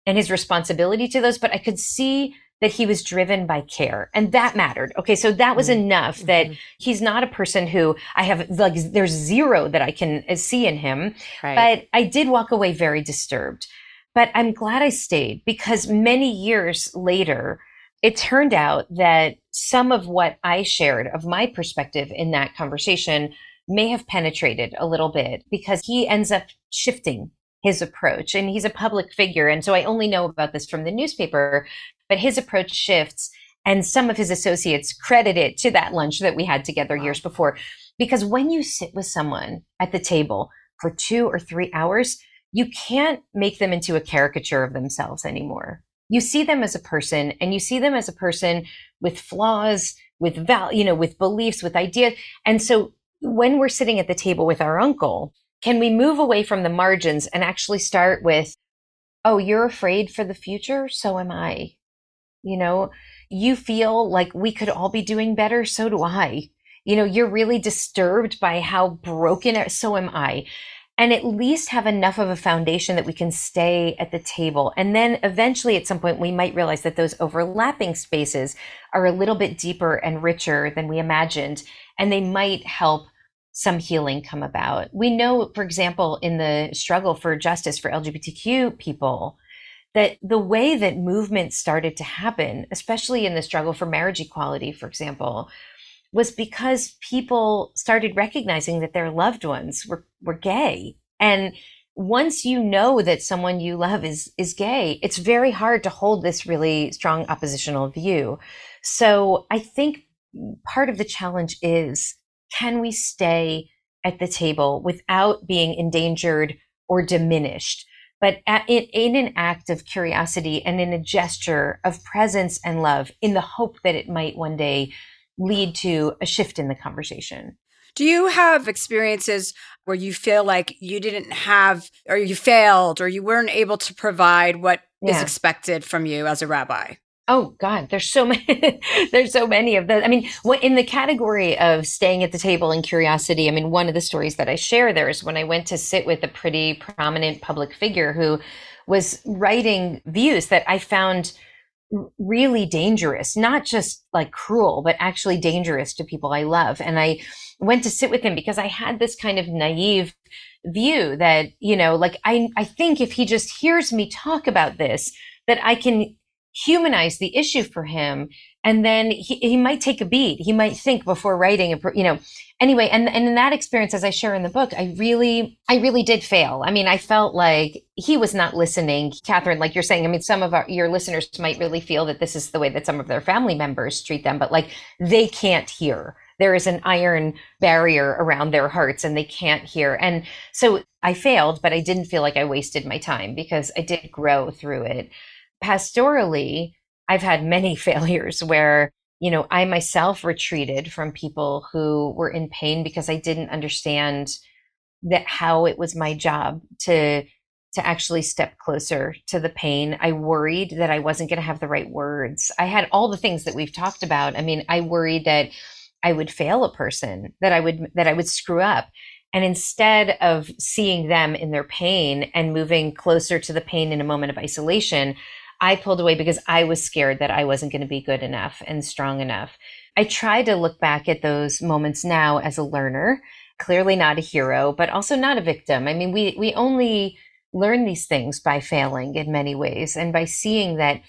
and his responsibility to those, but I could see that he was driven by care and that mattered. Okay. So that was mm-hmm. enough that mm-hmm. he's not a person who I have like, there's zero that I can uh, see in him, right. but I did walk away very disturbed. But I'm glad I stayed because many years later, it turned out that some of what I shared of my perspective in that conversation may have penetrated a little bit because he ends up shifting his approach. And he's a public figure. And so I only know about this from the newspaper, but his approach shifts. And some of his associates credit it to that lunch that we had together years before. Because when you sit with someone at the table for two or three hours, you can't make them into a caricature of themselves anymore. You see them as a person and you see them as a person with flaws, with val, you know, with beliefs, with ideas. And so when we're sitting at the table with our uncle, can we move away from the margins and actually start with, oh, you're afraid for the future? So am I. You know, you feel like we could all be doing better. So do I. You know, you're really disturbed by how broken, so am I. And at least have enough of a foundation that we can stay at the table. And then eventually at some point, we might realize that those overlapping spaces are a little bit deeper and richer than we imagined. And they might help some healing come about. We know, for example, in the struggle for justice for LGBTQ people, that the way that movement started to happen, especially in the struggle for marriage equality, for example, was because people started recognizing that their loved ones were, were gay. And once you know that someone you love is is gay, it's very hard to hold this really strong oppositional view. So I think part of the challenge is can we stay at the table without being endangered or diminished? But in, in an act of curiosity and in a gesture of presence and love, in the hope that it might one day lead to a shift in the conversation. Do you have experiences where you feel like you didn't have, or you failed, or you weren't able to provide what yeah. is expected from you as a rabbi? Oh God, there's so many. there's so many of those. I mean, in the category of staying at the table and curiosity, I mean, one of the stories that I share there is when I went to sit with a pretty prominent public figure who was writing views that I found really dangerous, not just like cruel, but actually dangerous to people I love. And I went to sit with him because I had this kind of naive view that, you know, like I, I think if he just hears me talk about this, that I can humanize the issue for him and then he, he might take a beat. He might think before writing a you know anyway and and in that experience as i share in the book i really i really did fail. I mean i felt like he was not listening. Catherine like you're saying i mean some of our your listeners might really feel that this is the way that some of their family members treat them but like they can't hear. There is an iron barrier around their hearts and they can't hear. And so i failed but i didn't feel like i wasted my time because i did grow through it pastorally, I've had many failures where, you know, I myself retreated from people who were in pain because I didn't understand that how it was my job to to actually step closer to the pain. I worried that I wasn't going to have the right words. I had all the things that we've talked about. I mean, I worried that I would fail a person, that I would that I would screw up. And instead of seeing them in their pain and moving closer to the pain in a moment of isolation, I pulled away because I was scared that I wasn't going to be good enough and strong enough. I try to look back at those moments now as a learner, clearly not a hero, but also not a victim. I mean, we, we only learn these things by failing in many ways and by seeing that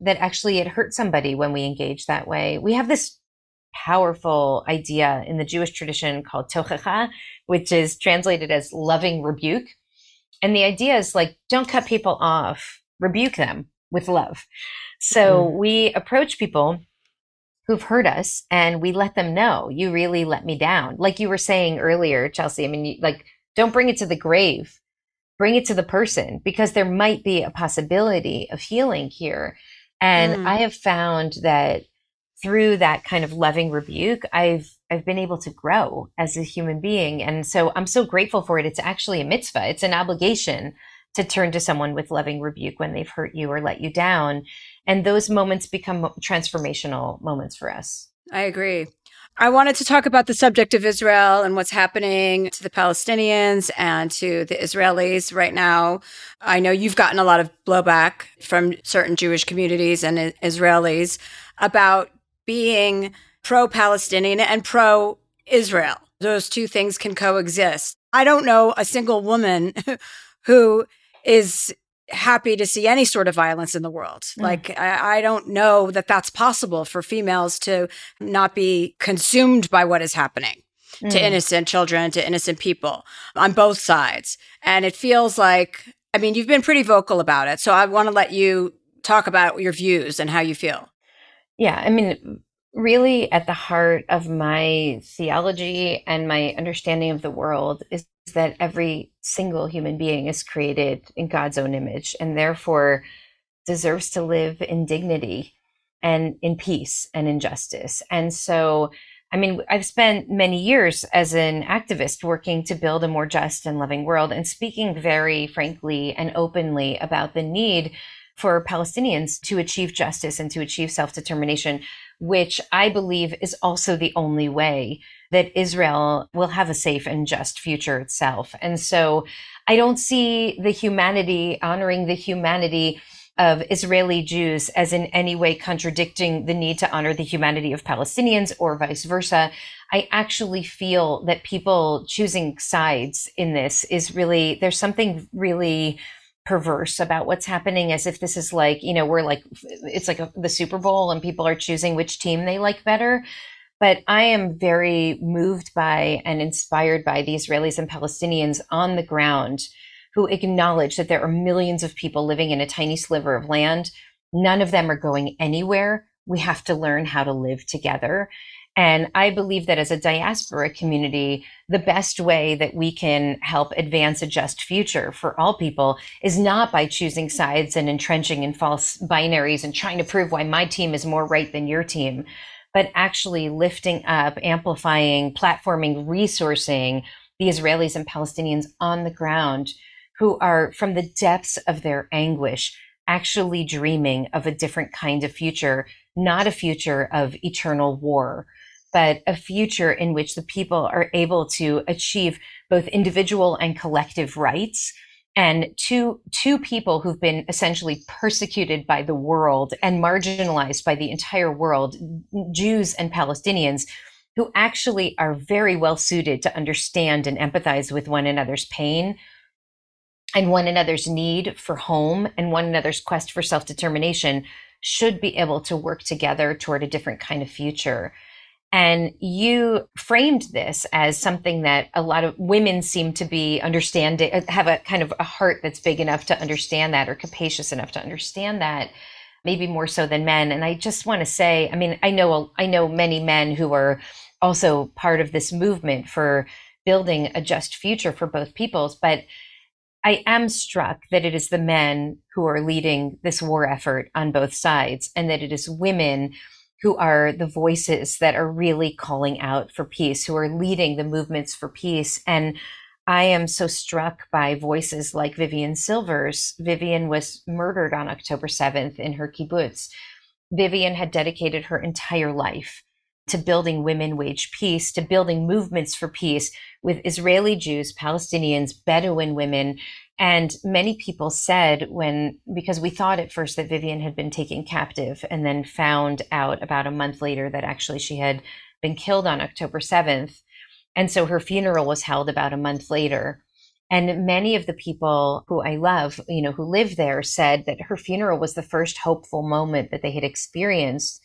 that actually it hurts somebody when we engage that way. We have this powerful idea in the Jewish tradition called tochacha, which is translated as loving rebuke. And the idea is like, don't cut people off, rebuke them with love. So mm-hmm. we approach people who've hurt us and we let them know you really let me down. Like you were saying earlier, Chelsea, I mean, you, like, don't bring it to the grave, bring it to the person because there might be a possibility of healing here. And mm. I have found that through that kind of loving rebuke, I've I've been able to grow as a human being. And so I'm so grateful for it. It's actually a mitzvah. It's an obligation to turn to someone with loving rebuke when they've hurt you or let you down. And those moments become transformational moments for us. I agree. I wanted to talk about the subject of Israel and what's happening to the Palestinians and to the Israelis right now. I know you've gotten a lot of blowback from certain Jewish communities and Israelis about being pro Palestinian and pro Israel. Those two things can coexist. I don't know a single woman who is happy to see any sort of violence in the world. Mm. Like, I, I, don't know that that's possible for females to not be consumed by what is happening mm. to innocent children, to innocent people on both sides. And it feels like, I mean, you've been pretty vocal about it. So I want to let you talk about your views and how you feel. Yeah. I mean, really at the heart of my theology and my understanding of the world is that every single human being is created in God's own image and therefore deserves to live in dignity and in peace and in justice. And so, I mean, I've spent many years as an activist working to build a more just and loving world and speaking very frankly and openly about the need for Palestinians to achieve justice and to achieve self determination which I believe is also the only way that Israel will have a safe and just future itself. And so I don't see the humanity, honoring the humanity of Israeli Jews as in any way contradicting the need to honor the humanity of Palestinians or vice versa. I actually feel that people choosing sides in this is really, there's something really perverse about what's happening as if this is like you know we're like it's like a, the super bowl and people are choosing which team they like better but i am very moved by and inspired by the israelis and palestinians on the ground who acknowledge that there are millions of people living in a tiny sliver of land. None of them are going anywhere. We have to learn how to live together. And I believe that as a diaspora community, the best way that we can help advance a just future for all people is not by choosing sides and entrenching in false binaries and trying to prove why my team is more right than your team, but actually lifting up, amplifying, platforming, resourcing the Israelis and Palestinians on the ground who are from the depths of their anguish actually dreaming of a different kind of future, not a future of eternal war but a future in which the people are able to achieve both individual and collective rights and two two people who've been essentially persecuted by the world and marginalized by the entire world Jews and Palestinians who actually are very well suited to understand and empathize with one another's pain and one another's need for home and one another's quest for self-determination should be able to work together toward a different kind of future and you framed this as something that a lot of women seem to be understanding, uh, have a kind of a heart that's big enough to understand that or capacious enough to understand that, maybe more so than men. And I just want to say, I mean, I know, I know many men who are also part of this movement for building a just future for both peoples, but I am struck that it is the men who are leading this war effort on both sides and that it is women who are the voices that are really calling out for peace, who are leading the movements for peace. And I am so struck by voices like Vivian Silvers. Vivian was murdered on October 7th in her kibbutz. Vivian had dedicated her entire life to building women wage peace, to building movements for peace with Israeli Jews, Palestinians, Bedouin women, and many people said when, because we thought at first that Vivian had been taken captive and then found out about a month later that actually she had been killed on October 7th. And so her funeral was held about a month later. And many of the people who I love, you know, who live there said that her funeral was the first hopeful moment that they had experienced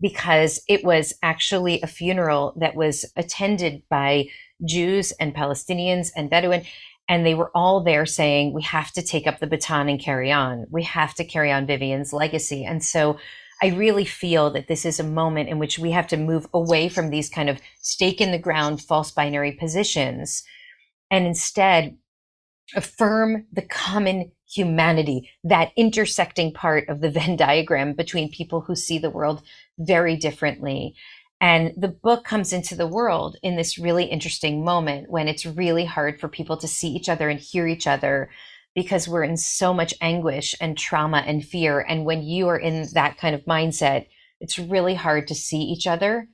because it was actually a funeral that was attended by Jews and Palestinians and Bedouin. And they were all there saying, we have to take up the baton and carry on. We have to carry on Vivian's legacy. And so I really feel that this is a moment in which we have to move away from these kind of stake in the ground, false binary positions and instead affirm the common humanity, that intersecting part of the Venn diagram between people who see the world very differently. And the book comes into the world in this really interesting moment when it's really hard for people to see each other and hear each other because we're in so much anguish and trauma and fear. And when you are in that kind of mindset, it's really hard to see each other.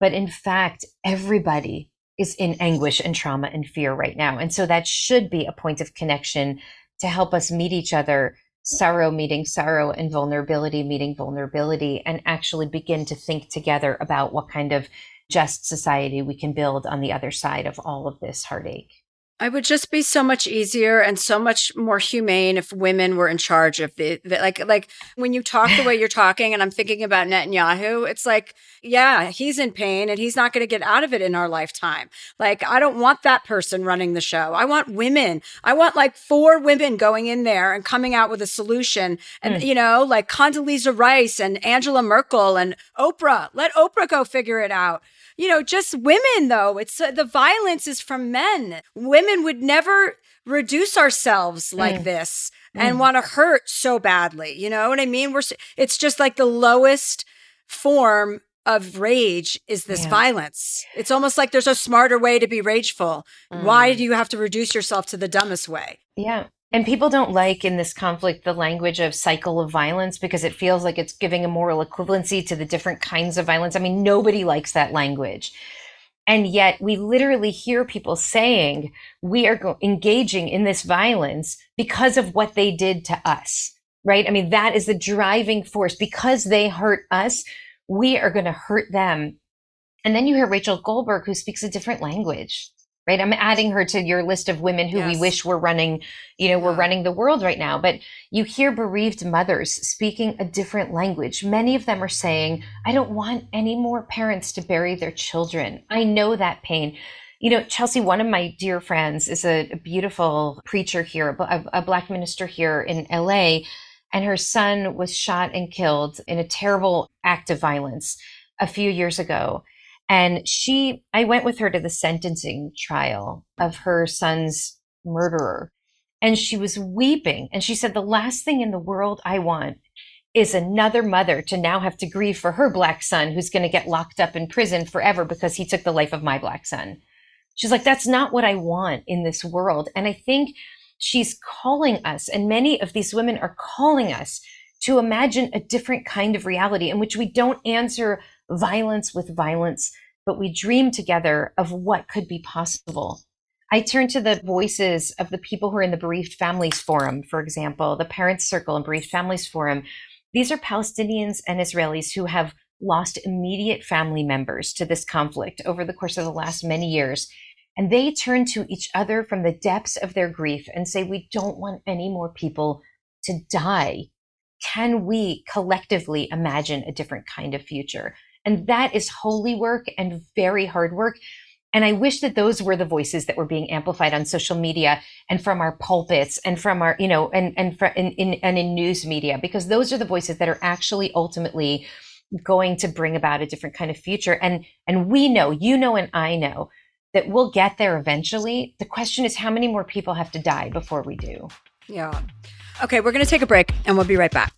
But in fact, everybody is in anguish and trauma and fear right now. And so that should be a point of connection to help us meet each other, sorrow meeting sorrow and vulnerability meeting vulnerability, and actually begin to think together about what kind of just society we can build on the other side of all of this heartache. I would just be so much easier and so much more humane if women were in charge of the, the, like like when you talk the way you're talking and I'm thinking about Netanyahu it's like yeah he's in pain and he's not going to get out of it in our lifetime like I don't want that person running the show I want women I want like four women going in there and coming out with a solution and mm. you know like Condoleezza Rice and Angela Merkel and Oprah let Oprah go figure it out you know, just women though. It's uh, the violence is from men. Women would never reduce ourselves like mm. this and mm. want to hurt so badly. You know what I mean? We're it's just like the lowest form of rage is this yeah. violence. It's almost like there's a smarter way to be rageful. Mm. Why do you have to reduce yourself to the dumbest way? Yeah. And people don't like in this conflict the language of cycle of violence because it feels like it's giving a moral equivalency to the different kinds of violence. I mean, nobody likes that language. And yet we literally hear people saying we are go- engaging in this violence because of what they did to us, right? I mean, that is the driving force. Because they hurt us, we are going to hurt them. And then you hear Rachel Goldberg, who speaks a different language right? I'm adding her to your list of women who yes. we wish were running, you know, yeah. were running the world right now. But you hear bereaved mothers speaking a different language. Many of them are saying, I don't want any more parents to bury their children. I know that pain. You know, Chelsea, one of my dear friends is a, a beautiful preacher here, a, a black minister here in LA, and her son was shot and killed in a terrible act of violence a few years ago. And she, I went with her to the sentencing trial of her son's murderer. And she was weeping. And she said, The last thing in the world I want is another mother to now have to grieve for her black son who's going to get locked up in prison forever because he took the life of my black son. She's like, That's not what I want in this world. And I think she's calling us, and many of these women are calling us to imagine a different kind of reality in which we don't answer violence with violence, but we dream together of what could be possible. I turn to the voices of the people who are in the Bereaved Families Forum, for example, the Parents Circle and Bereaved Families Forum. These are Palestinians and Israelis who have lost immediate family members to this conflict over the course of the last many years. And they turn to each other from the depths of their grief and say, We don't want any more people to die. Can we collectively imagine a different kind of future? And that is holy work and very hard work. And I wish that those were the voices that were being amplified on social media and from our pulpits and from our, you know, and, and, in, in, and in news media, because those are the voices that are actually ultimately going to bring about a different kind of future. And, and we know, you know, and I know that we'll get there eventually. The question is how many more people have to die before we do? Yeah. Okay, we're going to take a break and we'll be right back.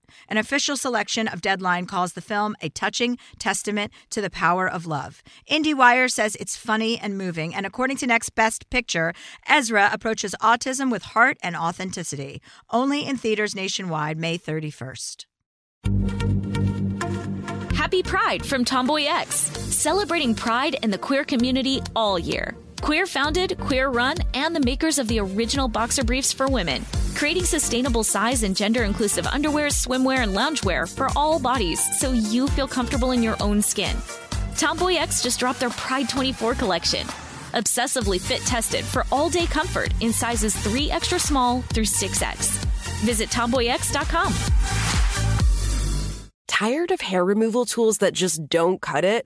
An official selection of Deadline calls the film a touching testament to the power of love. IndieWire says it's funny and moving, and according to Next Best Picture, Ezra approaches autism with heart and authenticity. Only in theaters nationwide May 31st. Happy Pride from Tomboy X, celebrating pride in the queer community all year. Queer founded, queer run, and the makers of the original boxer briefs for women, creating sustainable size and gender inclusive underwear, swimwear, and loungewear for all bodies so you feel comfortable in your own skin. Tomboy X just dropped their Pride 24 collection. Obsessively fit tested for all day comfort in sizes 3 extra small through 6X. Visit tomboyx.com. Tired of hair removal tools that just don't cut it?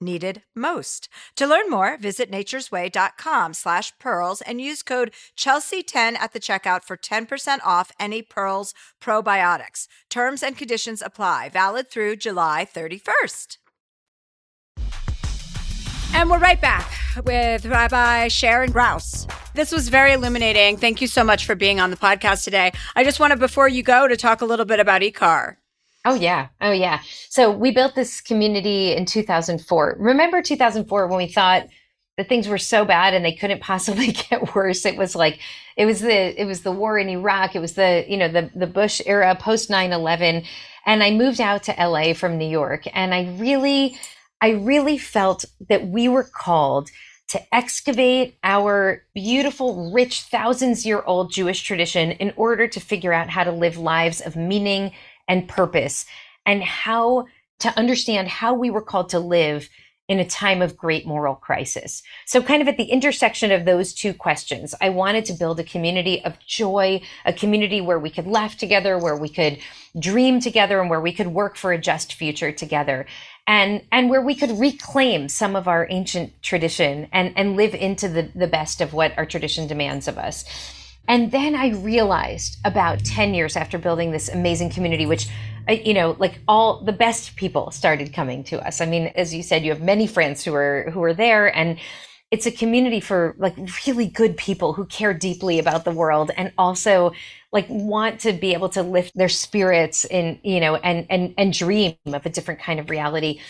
needed most. To learn more, visit naturesway.com slash pearls and use code Chelsea10 at the checkout for 10% off any Pearls probiotics. Terms and conditions apply. Valid through July 31st. And we're right back with Rabbi Sharon Brous. This was very illuminating. Thank you so much for being on the podcast today. I just wanted, before you go, to talk a little bit about IKAR. Oh yeah. Oh yeah. So we built this community in 2004. Remember 2004 when we thought that things were so bad and they couldn't possibly get worse. It was like it was the it was the war in Iraq. It was the, you know, the the Bush era post 9/11 and I moved out to LA from New York and I really I really felt that we were called to excavate our beautiful, rich, thousands year old Jewish tradition in order to figure out how to live lives of meaning and purpose and how to understand how we were called to live in a time of great moral crisis. So, kind of at the intersection of those two questions, I wanted to build a community of joy, a community where we could laugh together, where we could dream together, and where we could work for a just future together. And, and where we could reclaim some of our ancient tradition and, and live into the, the best of what our tradition demands of us. And then I realized about 10 years after building this amazing community, which, uh, you know, like all the best people started coming to us. I mean, as you said, you have many friends who are, who are there and it's a community for like really good people who care deeply about the world and also like want to be able to lift their spirits in, you know, and, and, and dream of a different kind of reality.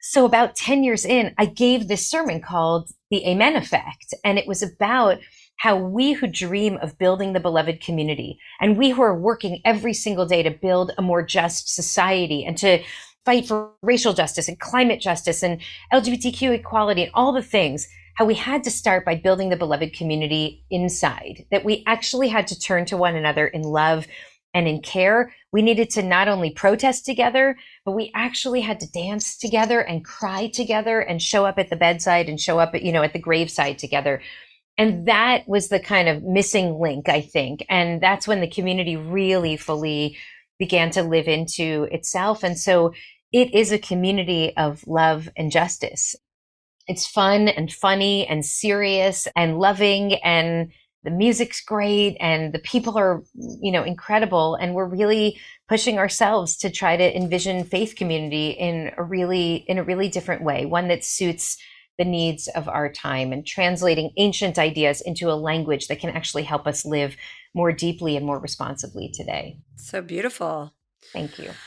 So about 10 years in, I gave this sermon called the Amen Effect. And it was about how we who dream of building the beloved community and we who are working every single day to build a more just society and to fight for racial justice and climate justice and LGBTQ equality and all the things, how we had to start by building the beloved community inside, that we actually had to turn to one another in love and in care. We needed to not only protest together, but we actually had to dance together and cry together and show up at the bedside and show up at, you know, at the graveside together. And that was the kind of missing link, I think. And that's when the community really fully began to live into itself. And so it is a community of love and justice. It's fun and funny and serious and loving and the music's great and the people are, you know, incredible. And we're really pushing ourselves to try to envision faith community in a really, in a really different way, one that suits the needs of our time and translating ancient ideas into a language that can actually help us live more deeply and more responsibly today. So beautiful. Thank you.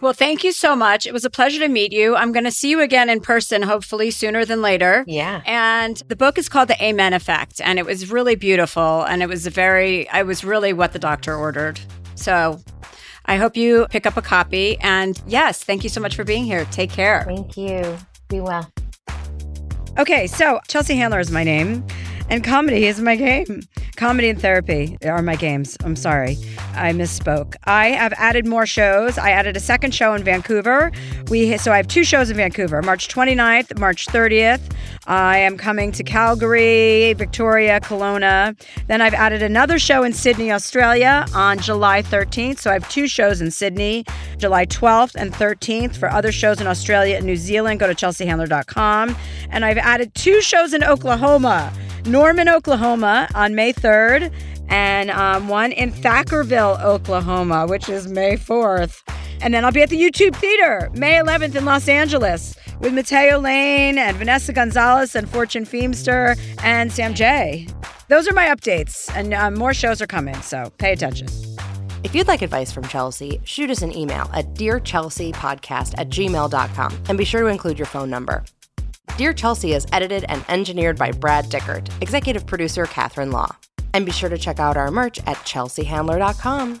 Well, thank you so much. It was a pleasure to meet you. I'm going to see you again in person, hopefully sooner than later. Yeah. And the book is called The Amen Effect, and it was really beautiful. And it was a very, I was really what the doctor ordered. So I hope you pick up a copy. And yes, thank you so much for being here. Take care. Thank you. Be well. Okay, so Chelsea Handler is my name, and comedy is my game. Comedy and therapy are my games. I'm sorry. I misspoke. I have added more shows. I added a second show in Vancouver. We so I have two shows in Vancouver, March 29th, March 30th. I am coming to Calgary, Victoria, Kelowna. Then I've added another show in Sydney, Australia on July 13th. So I have two shows in Sydney, July 12th and 13th. For other shows in Australia and New Zealand, go to chelseahandler.com. And I've added two shows in Oklahoma. Norman, Oklahoma on May 3rd, and um, one in Thackerville, Oklahoma, which is May 4th. And then I'll be at the YouTube Theater May 11th in Los Angeles with Mateo Lane and Vanessa Gonzalez and Fortune Feimster and Sam Jay. Those are my updates, and um, more shows are coming, so pay attention. If you'd like advice from Chelsea, shoot us an email at dearchelseapodcast at gmail.com and be sure to include your phone number. Dear Chelsea is edited and engineered by Brad Dickert, executive producer Catherine Law. And be sure to check out our merch at chelseahandler.com.